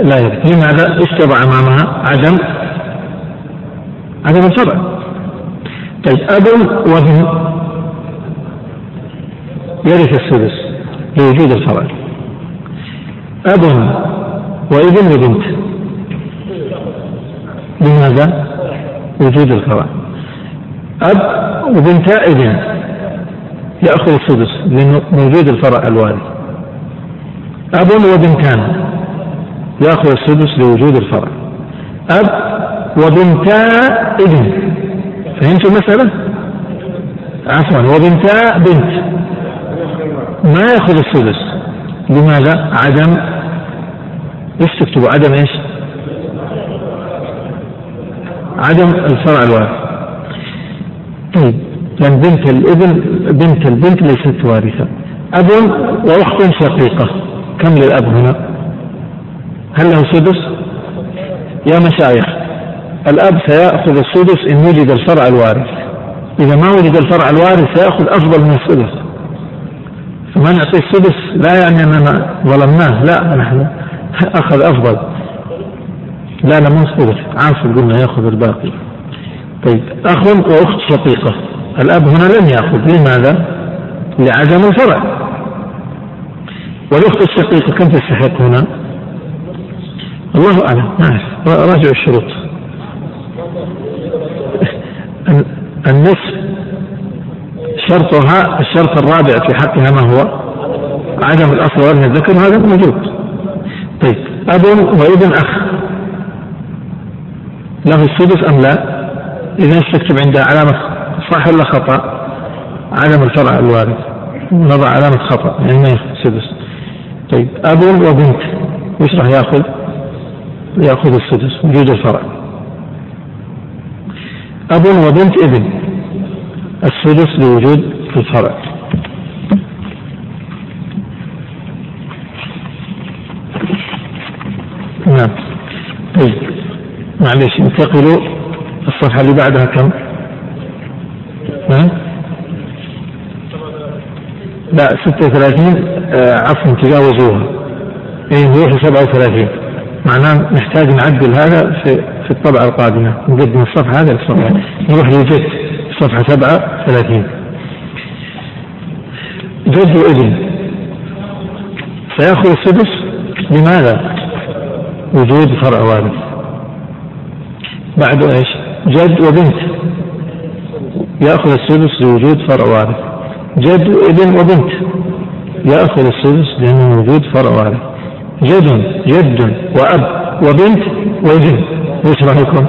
لا يرث لماذا؟ اشتبع أمامها عدم عدم الفرع طيب أب وابن يرث السدس. لوجود الفرع أب وابن وبنت لماذا؟ وجود الفرع أب وبنت ابن يأخذ السدس لأنه موجود الفرع الوارث أب وبنتان. يأخذ السدس لوجود الفرع. أب وبنتا ابن. فهمتوا المسألة؟ عفوا وبنتا بنت. ما يأخذ السدس؟ لماذا؟ عدم إيش تكتبوا عدم إيش؟ عدم الفرع الوارث طيب لأن بنت الابن بنت البنت ليست وارثة. أب وأخت شقيقة. كم للأب هنا؟ هل له سدس؟ يا مشايخ الأب سيأخذ السدس إن وجد الفرع الوارث. إذا ما وجد الفرع الوارث سيأخذ أفضل من السدس. فما نعطي السدس؟ لا يعني أننا ظلمناه. لا نحن أخذ أفضل. لا لا مو السدس عاصم قلنا يأخذ الباقي. طيب أخ وأخت شقيقة الأب هنا لم يأخذ لماذا؟ لعدم الفرع. والأخت الشقيقة كم تستحق هنا؟ الله أعلم ما أعرف راجع الشروط. النصف شرطها الشرط الرابع في حقها ما هو؟ عدم الأصل وأن الذكر هذا موجود. طيب أب وابن أخ له السدس أم لا؟ إذا تكتب عنده علامة صح ولا خطأ؟ عدم الفرع الوارد. نضع علامة خطأ. يعني ما السدس طيب أب وبنت. وش راح يأخذ؟ يأخذ السدس. وجود الفرع. أب وبنت ابن. السدس لوجود الفرع. نعم. طيب معلش انتقلوا. الصفحة اللي بعدها كم؟ نعم لا 36 آه عفوا تجاوزوها. اي نروح 37 معناه نحتاج نعدل هذا في في الطبعة القادمة. نقدم الصفحة هذا للصفحة نروح للجد. صفحة سبعة ثلاثين جد وإبن. سيأخذ السدس لماذا؟ وجود فرع وارث. بعد إيش؟ جد وبنت يأخذ السدس لوجود فرع وارث جد وابن وبنت يأخذ السدس لأنه وجود فرع وارث جد جد وأب وبنت وابن إيش رايكم؟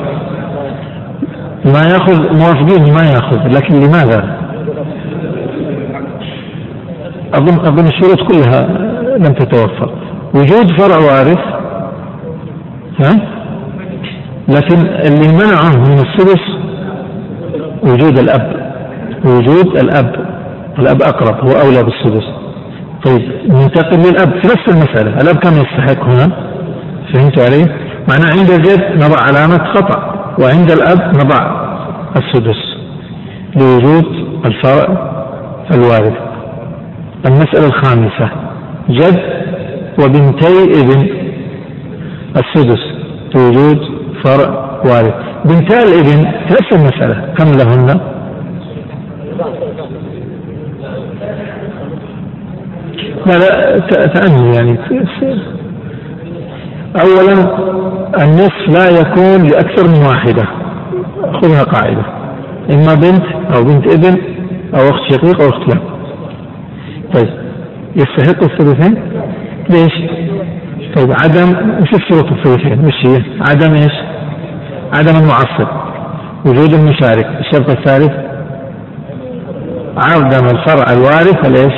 ما يأخذ موافقين ما يأخذ لكن لماذا؟ أظن أظن الشروط كلها لم تتوفر وجود فرع وارث ها؟ لكن اللي منعه من السدس وجود الأب وجود الأب الأب أقرب هو أولى بالسدس طيب ننتقل للأب في نفس المسألة الأب كم يستحق هنا؟ فهمت علي؟ معناه عند الجد نضع علامة خطأ وعند الأب نضع السدس لوجود الفرع الوارث المسألة الخامسة جد وبنتي ابن السدس لوجود فرع وارث بنتا الابن نفس المسألة كم لهن؟ لا لا تأني يعني أولا النصف لا يكون لأكثر من واحدة خذها قاعدة إما بنت أو بنت ابن أو أخت شقيق أو أخت لأب طيب يستحق الثلثين ليش؟ طيب عدم وش شروط الثلثين؟ وش هي؟ عدم إيش؟ عدم المعصب وجود المشارك الشرط الثالث عدم الفرع الوارث الإيش؟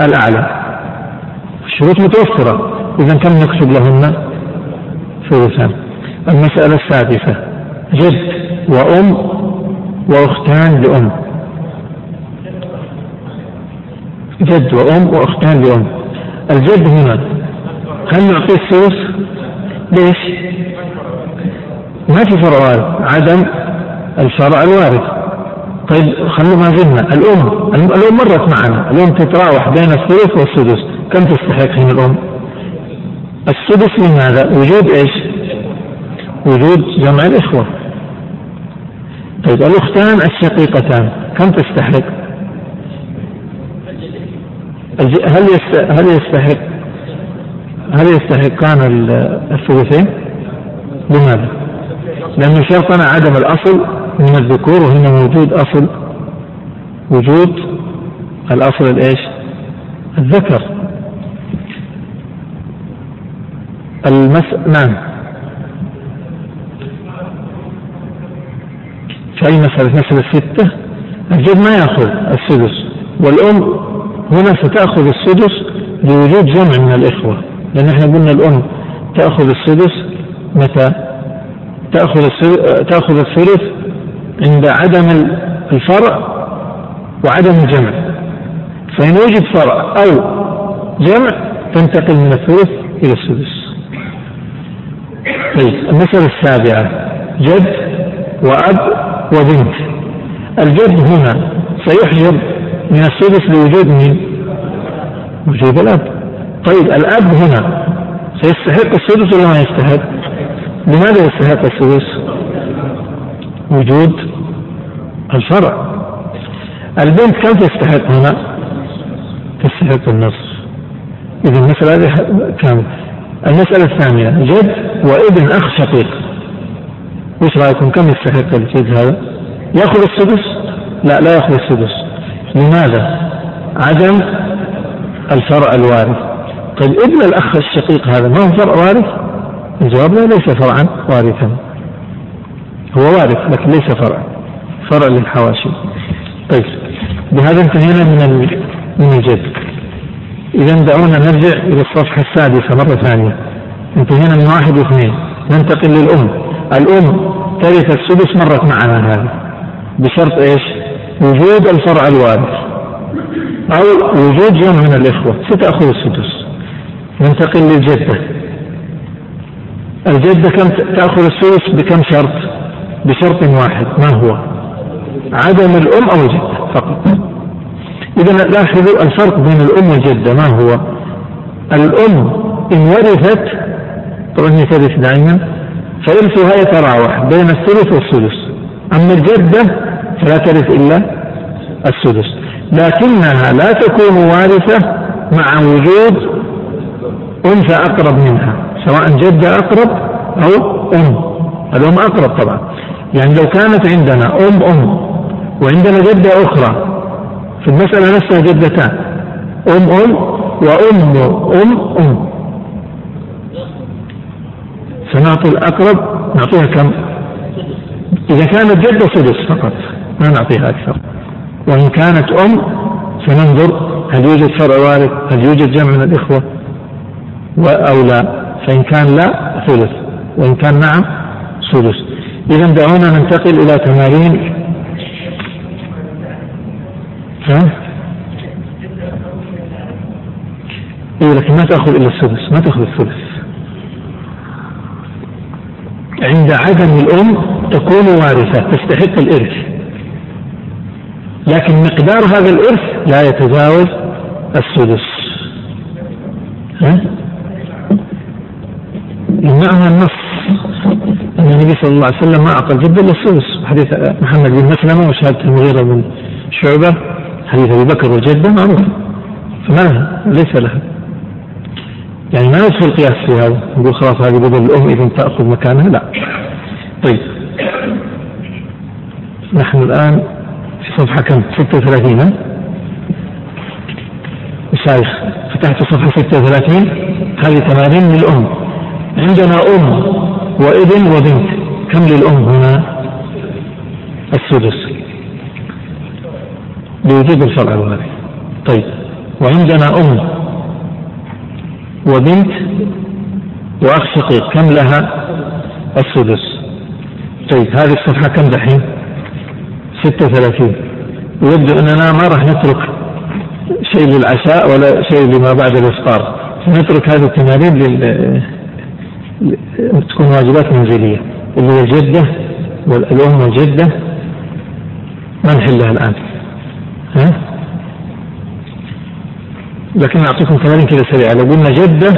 الأعلى الشروط متوفرة إذا كم نكتب لهن؟ ثلثان المسألة السادسة جد وأم وأختان لأم جد وأم وأختان لأم الجد هنا هل نعطيه الثلث؟ ليش؟ ما في فرع وارث عدم الفرع الوارث طيب خلوا ما زلنا الأم الأم مرت معنا الأم تتراوح بين الثلث والسدس كم تستحق هنا الأم؟ السدس لماذا؟ وجود إيش؟ وجود جمع الإخوة طيب الأختان الشقيقتان كم تستحق؟ هل هل يستحق هل يستحقان الثلثين؟ لماذا؟ لأن شرطنا عدم الأصل من الذكور وهنا وجود أصل وجود الأصل الإيش؟ الذكر. المس نعم. في أي مسألة؟ مسألة ستة. الجد ما يأخذ السدس والأم هنا ستأخذ السدس لوجود جمع من الإخوة. لأن إحنا قلنا الأم تأخذ السدس متى؟ تأخذ تأخذ الثلث عند عدم الفرع وعدم الجمع فإن وجد فرع أو جمع تنتقل من الثلث إلى السدس طيب المسألة السابعة جد وأب وبنت الجد هنا سيحجب من السدس لوجود مين؟ وجود الأب طيب الأب هنا سيستحق السدس ولا ما يستحق؟ لماذا يستحق السدس؟ وجود الفرع. البنت كم تستحق هنا؟ تستحق النصف. إذا المسألة هذه كم؟ المسألة الثانية جد وابن أخ شقيق. وش رأيكم؟ كم يستحق الجد هذا؟ يأخذ السدس؟ لا لا يأخذ السدس. لماذا؟ عدم الفرع الوارث. طيب ابن الأخ الشقيق هذا ما هو فرع وارث الجواب لا ليس فرعا وارثا. هو وارث لكن ليس فرع فرع للحواشي. طيب بهذا انتهينا من من الجد. إذا دعونا نرجع إلى الصفحة السادسة مرة ثانية. انتهينا من واحد واثنين. ننتقل للأم. الأم ترث السدس مرت معنا هذه. بشرط إيش؟ وجود الفرع الوارث. أو وجود جمع من الإخوة. ستأخذ السدس. ننتقل للجدة. الجدة كم تأخذ السدس بكم شرط؟ بشرط واحد ما هو؟ عدم الأم أو الجدة فقط إذا لاحظوا الفرق بين الأم والجدة ما هو؟ الأم إن ورثت طبعا هي ترث دائما فإرثها يتراوح بين الثلث والسدس أما الجدة فلا ترث إلا السدس لكنها لا تكون وارثة مع وجود أنثى أقرب منها سواء جدة أقرب أو أم الأم أقرب طبعا يعني لو كانت عندنا أم أم وعندنا جدة أخرى في المسألة نفسها جدتان أم أم وأم أم أم سنعطي الأقرب نعطيها كم؟ إذا كانت جدة سدس فقط ما نعطيها أكثر وإن كانت أم سننظر هل يوجد فرع وارث؟ هل يوجد جمع من الإخوة؟ أو لا؟ فإن كان لا ثلث. وإن كان نعم سدس إذا دعونا ننتقل إلى تمارين. ها؟ إيه لكن ما تأخذ إلا السدس ما تأخذ الثلث. عند عدم الأم تكون وارثة تستحق الإرث. لكن مقدار هذا الإرث لا يتجاوز السدس ها؟ يمنعها النص. أن النبي صلى الله عليه وسلم ما أعطى الجد إلا السدس حديث محمد بن مسلمة وشهادة المغيرة بن شعبة. حديث أبي بكر والجدة معروف. فما لها ليس لها يعني ما يدخل قياس في هذا نقول خلاص هذه بدل الأم إذا تأخذ مكانها. لا. طيب. نحن الآن في صفحة كم؟ 36 ها؟ الشايخ فتحت صفحة 36 هذه تمارين للأم. عندنا أم وابن وبنت. كم للأم هنا؟ السدس. بوجود الفرع الوارث. طيب. وعندنا أم وبنت وأخ شقيق. كم لها؟ السدس. طيب. هذه الصفحة كم دحين؟ 36 ويبدو أننا ما راح نترك شيء للعشاء ولا شيء لما بعد الإفطار. سنترك هذه التمارين لل تكون واجبات منزلية. اللي هي الجدة والأم والجدة ما نحلها الآن. ها؟ لكن نعطيكم تمارين كذا سريعة. لو قلنا جدة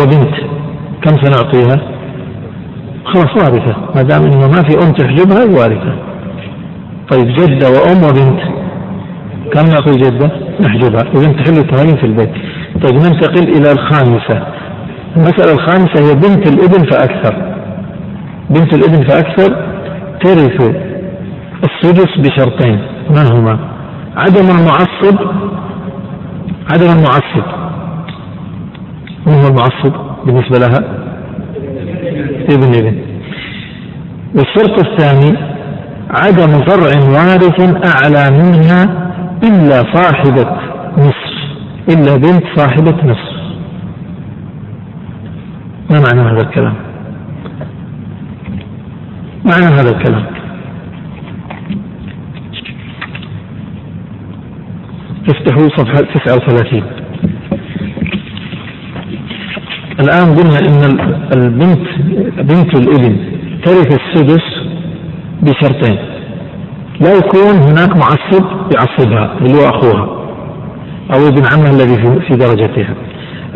وبنت كم سنعطيها؟ خلاص وارثة. ما دام إنه ما في أم تحجبها وارثة. طيب جدة وأم وبنت كم نعطي جدة؟ نحجبها. اذا تحل التمارين في البيت. طيب ننتقل إلى الخامسة. المسألة الخامسة هي بنت الابن فأكثر. بنت الابن فأكثر ترث السدس بشرطين. ما هما عدم المعصب عدم المعصب. من هو المعصب بالنسبة لها؟ ابن ابن والشرط الثاني عدم فرع وارث أعلى منها إلا صاحبة نصف. إلا بنت صاحبة نصف. ما معنى هذا الكلام؟ معنى هذا الكلام؟ افتحوا صفحة 39 الآن قلنا أن البنت بنت الإبن ترث السدس بشرطين. لا يكون هناك معصب يعصبها اللي هو أخوها أو ابن عمها الذي في درجتها.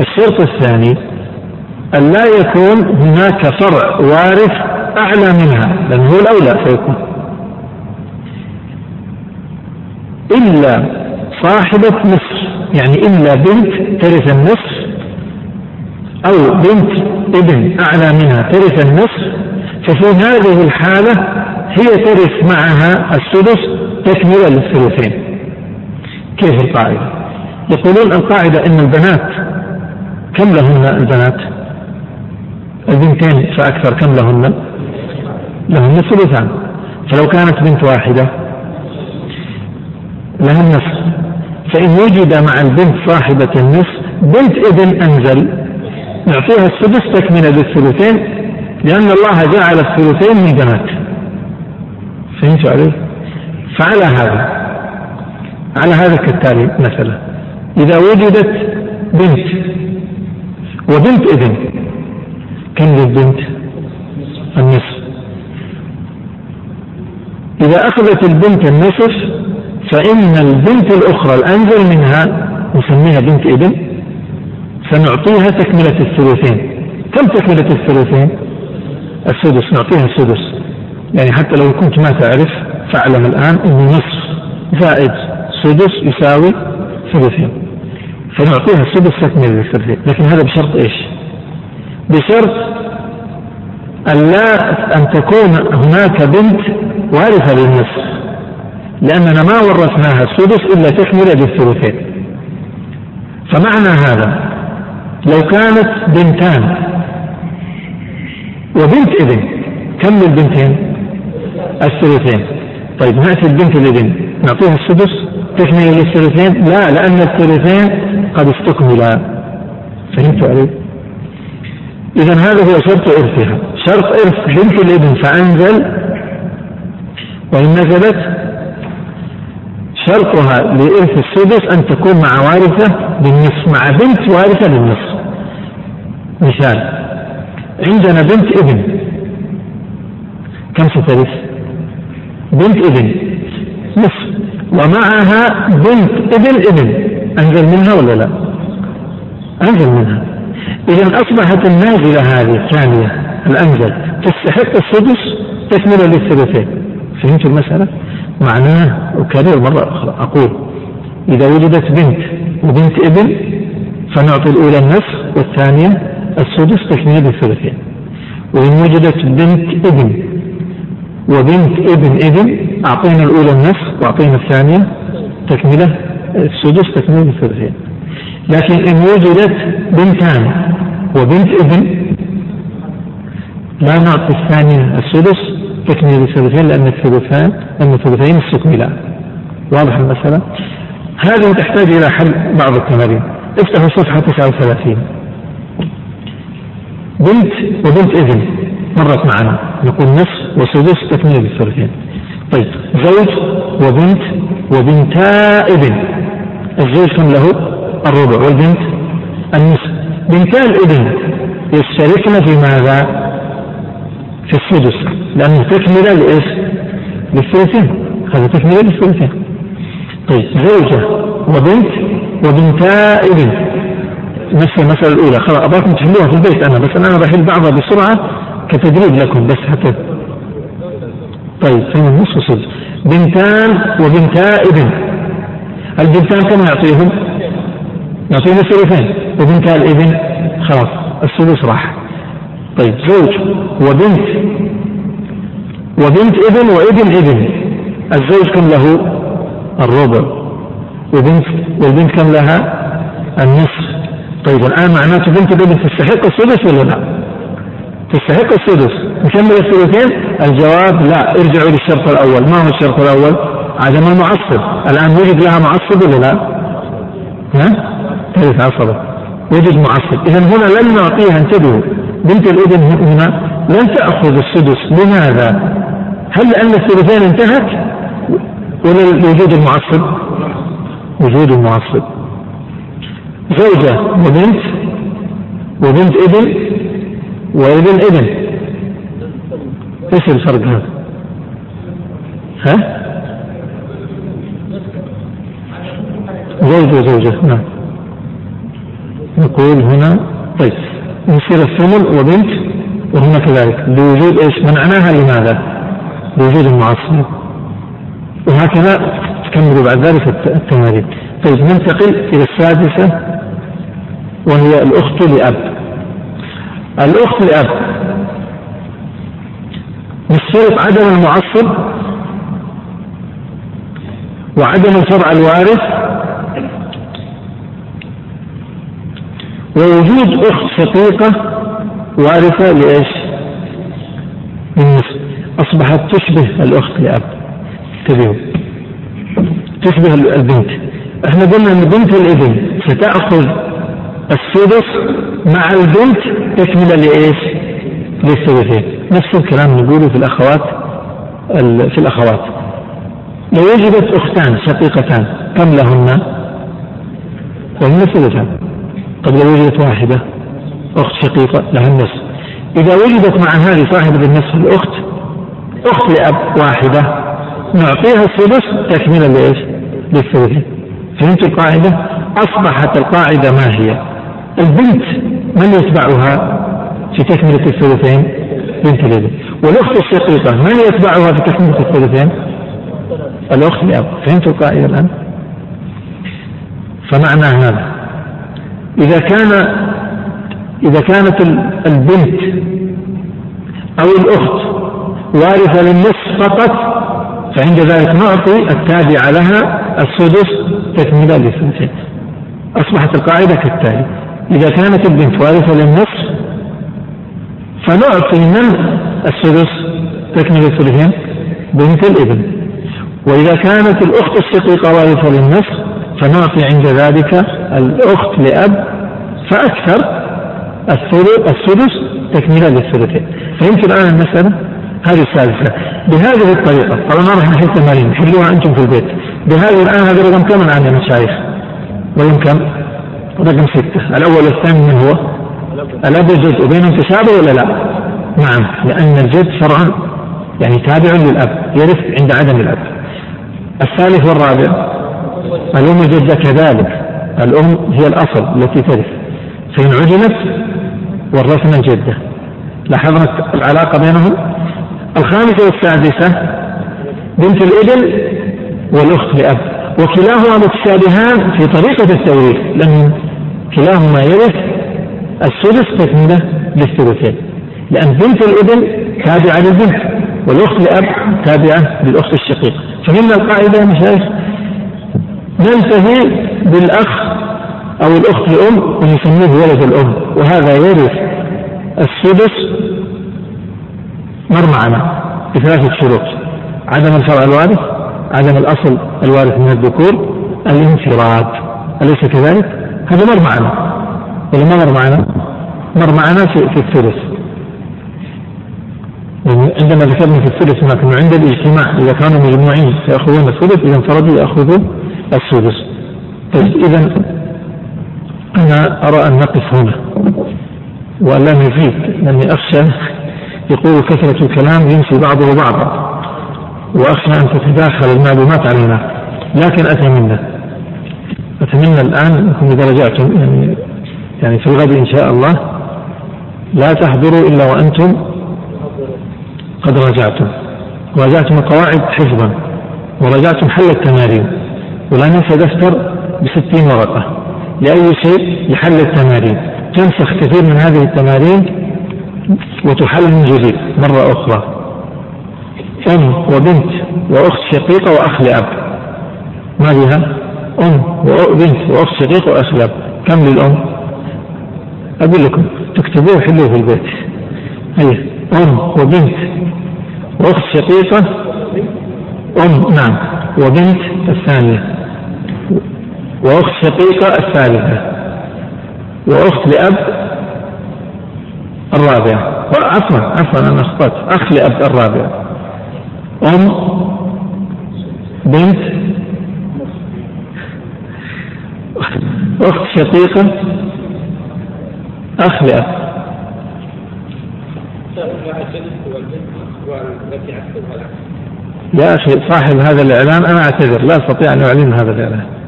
الشرط الثاني أن لا يكون هناك فرع وارث أعلى منها لأنه هو الأولى سيكون إلا صاحبة نصف يعني إلا بنت ترث النصف أو بنت ابن أعلى منها ترث النصف ففي هذه الحالة هي ترث معها السدس تكملة للثلثين كيف القاعدة؟ يقولون القاعدة أن البنات كم لهن البنات؟ البنتين فأكثر كم لهن؟ لهن ثلثان. فلو كانت بنت واحدة لها النصف فإن وجد مع البنت صاحبة النصف بنت ابن أنزل. نعطيها السدس تكملة للثلثين لأن الله جعل الثلثين من بنات فهمت علي؟ فعلى هذا على هذا كالتالي مثلا. إذا وجدت بنت وبنت ابن كم للبنت؟ النصف إذا أخذت البنت النصف فإن البنت الأخرى الأنزل منها نسميها بنت إبن سنعطيها تكملة الثلثين كم تكملة الثلثين؟ السدس نعطيها السدس يعني حتى لو كنت ما تعرف فاعلم الآن أنه نصف زائد سدس يساوي ثلثين فنعطيها السدس تكملة الثلثين لكن هذا بشرط إيش؟ بشرط أن أن تكون هناك بنت وارثة للنصف لأننا ما ورثناها السدس إلا تكملة للثلثين فمعنى هذا لو كانت بنتان وبنت ابن كم البنتين الثلثين. طيب نأتي البنت الابن نعطيها السدس تكملة للثلثين لا لأن الثلثين قد استكملا. فهمت علي؟ إذا هذا هو شرط إرثها. شرط إرث بنت الإبن فأنزل وإن نزلت شرطها لإرث السدس أن تكون مع وارثة بالنصف مع بنت وارثة بالنصف. مثال عندنا بنت إبن. كم سترث؟ بنت إبن. نصف. ومعها بنت ابن إبن. أنزل منها ولا لا؟ أنزل منها. إذا أصبحت النازلة هذه الثانية الأنزل تستحق السدس تكملة للثلثين. فهمت المسألة؟ معناه أكرر مرة أخرى. أقول إذا وجدت بنت وبنت ابن فنعطي الأولى النصف والثانية السدس تكميل الثلثين وإن وجدت بنت ابن وبنت ابن ابن أعطينا الأولى النصف وأعطينا الثانية تكملة السدس تكميل الثلثين لكن إن وجدت بنتان وبنت ابن لا نعطي الثانية السدس تكميل الثلثين لأن الثلثان لأن الثلثين استكملا واضح المسألة؟ هذه تحتاج إلى حل بعض التمارين. افتحوا صفحة 39 بنت وبنت ابن مرت معنا. نقول نصف وسدس تكميل الثلثين. طيب زوج وبنت وبنتا ابن. الزوج كم له؟ الربع والبنت النصف. بنتا الإبن يشتركن في ماذا؟ في السدس. لأنه تكملة لإيش؟ للثلثين. هذا تكملة للثلثين. طيب زوجة وبنت وبنتا إبن. نفس المسألة الأولى. خلاص أبغاكم تحلوها في البيت أنا بس أنا بحل بعضها بسرعة كتدريب لكم بس حتى. طيب فين النصف وسدس بنتان وبنتا إبن. البنتان كم يعطيهم؟ يعطيهم الثلثين وبنتا الابن خلاص الثلث راح طيب زوج وبنت وبنت ابن وإبن إبن الزوج كم له؟ الربع وبنت والبنت كم لها؟ النصف طيب الآن معناته بنت الابن تستحق السدس ولا لا؟ تستحق السدس نكمل الثلثين الجواب لا ارجعوا للشرط الأول ما هو الشرط الأول؟ عدم المعصب الآن وجد لها معصب ولا لا؟ ها؟ ترث عصبة وجد معصب. إذا هنا لن نعطيها انتبهوا. بنت الابن هنا لن تأخذ السدس. لماذا؟ هل لأن الثلثين انتهت؟ ولا لوجود المعصب؟ وجود المعصب. زوجة وبنت وبنت ابن وابن ابن إيش الفرق هذا؟ ها؟ زوج وزوجة. نعم. نقول هنا طيب يصير الثمن وبنت وهنا كذلك. لوجود إيش؟ منعناها لماذا؟ لوجود المعصب وهكذا تكملوا بعد ذلك التمارين. طيب ننتقل إلى السادسة وهي الأخت لأب. الأخت لأب. نشترط عدم المعصب وعدم الفرع الوارث ووجود أخت شقيقة وارثة لإيش؟ أصبحت تشبه الأخت لأب. انتبهوا تشبه البنت. إحنا قلنا إن بنت الإبن ستأخذ السدس مع البنت تكملة لإيش؟ للثلثين. نفس الكلام نقوله في الأخوات في الأخوات. لو وجدت أختان شقيقتان كم لهن؟ لهن ثلثان. طب لو وجدت واحدة أخت شقيقة لها النصف. إذا وجدت مع هذه صاحبة النصف الأخت أخت لأب واحدة نعطيها السدس تكملة لإيش؟ للثلثين فهمت القاعدة؟ أصبحت القاعدة ما هي؟ البنت من يتبعها في تكملة الثلثين؟ بنت الابن والأخت الشقيقة من يتبعها في تكملة الثلثين؟ الأخت لأب. فهمت القاعدة الآن؟ فمعنى هذا. إذا كان إذا كانت البنت أو الأخت وارثة للنصف فقط فعند ذلك نعطي التابع لها السدس تكملة للثلثين أصبحت القاعدة كالتالي. إذا كانت البنت وارثة للنصف فنعطي من السدس تكمل الثلثين بنت الابن. وإذا كانت الأخت الشقيقة وارثة للنصف فنعطي عند ذلك الأخت لأب فأكثر السدس تكملة للثلثين. فهمت الآن المسألة؟ هذه الثالثة بهذه الطريقة طبعا ما راح نحل تمارين حلوها أنتم في البيت. بهذه الآن هذا رقم كم الآن يا مشايخ؟ رقم كم؟ رقم ستة. الأول والثاني من هو؟ الأب والجد وبينهم تشابه ولا لا؟ نعم لأن الجد فرع يعني تابع للأب يرث عند عدم الأب. الثالث والرابع الأم الجدة كذلك. الأم هي الأصل التي ترث فإن عدمت ورثنا الجدة لاحظنا العلاقة بينهم؟ الخامسة والسادسة بنت الابن والأخت لأب وكلاهما متشابهان في طريقة التوريث. لأن كلاهما يرث السدس تكملة للثلثين لأن بنت الابن تابعة للبنت والأخت لأب تابعة للأخت الشقيقة فهمنا القاعدة يا مشايخ ننتهي بالأخ أو الأخت الأم ونسميه ولد الأم. وهذا يرث السدس مر معنا بثلاثة شروط عدم الفرع الوارث عدم الأصل الوارث من الذكور الانفراد. أليس كذلك؟ هذا مر معنا ولا ما مر معنا؟ مر معنا في, في الثلث يعني عندما ذكرنا في الثلث هناك عند الإجتماع إذا كانوا مجموعين ياخذون الثلث إذا انفردوا ياخذوا السدس. طيب اذا أنا أرى أن نقف هنا. وان لا نزيد لأني أخشى يقول كثرة الكلام ينسي بعضه بعضا. وأخشى أن تتداخل المعلومات علينا. لكن أتمنى أتمنى الآن انكم اذا رجعتم يعني يعني في الغد إن شاء الله. لا تحضروا إلا وأنتم قد راجعتم راجعتم القواعد حفظا. وراجعتم حل التمارين. ولا ننسى دفتر بستين ورقة لأي شيء لحل التمارين. تنسخ كثير من هذه التمارين وتحل من جديد مرة أخرى. أم وبنت وأخت شقيقة وأخ لأب. ما بها؟ أم وبنت وأخت شقيقة وأخ لأب. كم للأم؟ أقول لكم تكتبوه وحلوه في البيت. هيا أم وبنت وأخت شقيقة. أم نعم. وبنت الثانية. وأخت شقيقة الثالثة وأخت لأب الرابعة عفوا عفوا أنا أخطأت. أخ لأب الرابع. أم بنت أخت شقيقة أخ لأب. يا أخي صاحب هذا الإعلان أنا أعتذر لا أستطيع أن أعلن هذا الإعلان.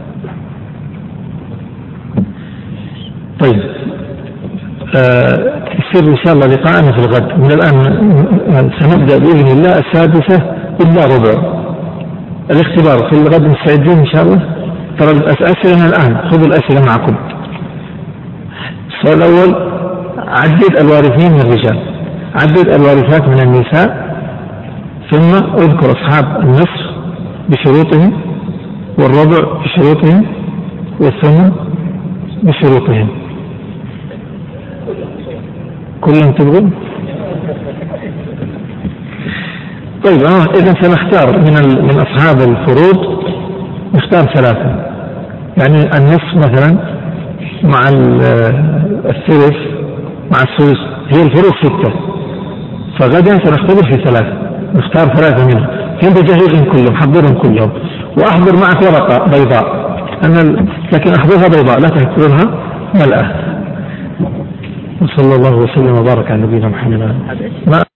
طيب. آه يصير إن شاء الله لقاءنا في الغد. من الآن سنبدأ بإذن الله السادسة إلا ربع. الاختبار في الغد مستعدين إن شاء الله؟ ترى الأسئلة من الآن. خذوا الأسئلة معكم. السؤال الأول عدد الوارثين من الرجال. عدد الوارثات من النساء. ثم اذكر أصحاب النصف بشروطهم والربع بشروطهم والثمن بشروطهم. كلهم تبغون؟ طيب آه إذا سنختار من من أصحاب الفروض نختار ثلاثة. يعني النصف مثلا مع الثلث مع الثلث. هي الفروض ستة. فغدا سنختبر في ثلاثة. نختار ثلاثة منهم. كنت جهزهم كلهم حضرهم كلهم. وأحضر معك ورقة بيضاء. لكن أحضرها بيضاء لا تحضرها ملأة. وصلى الله وسلم وبارك على نبينا محمد.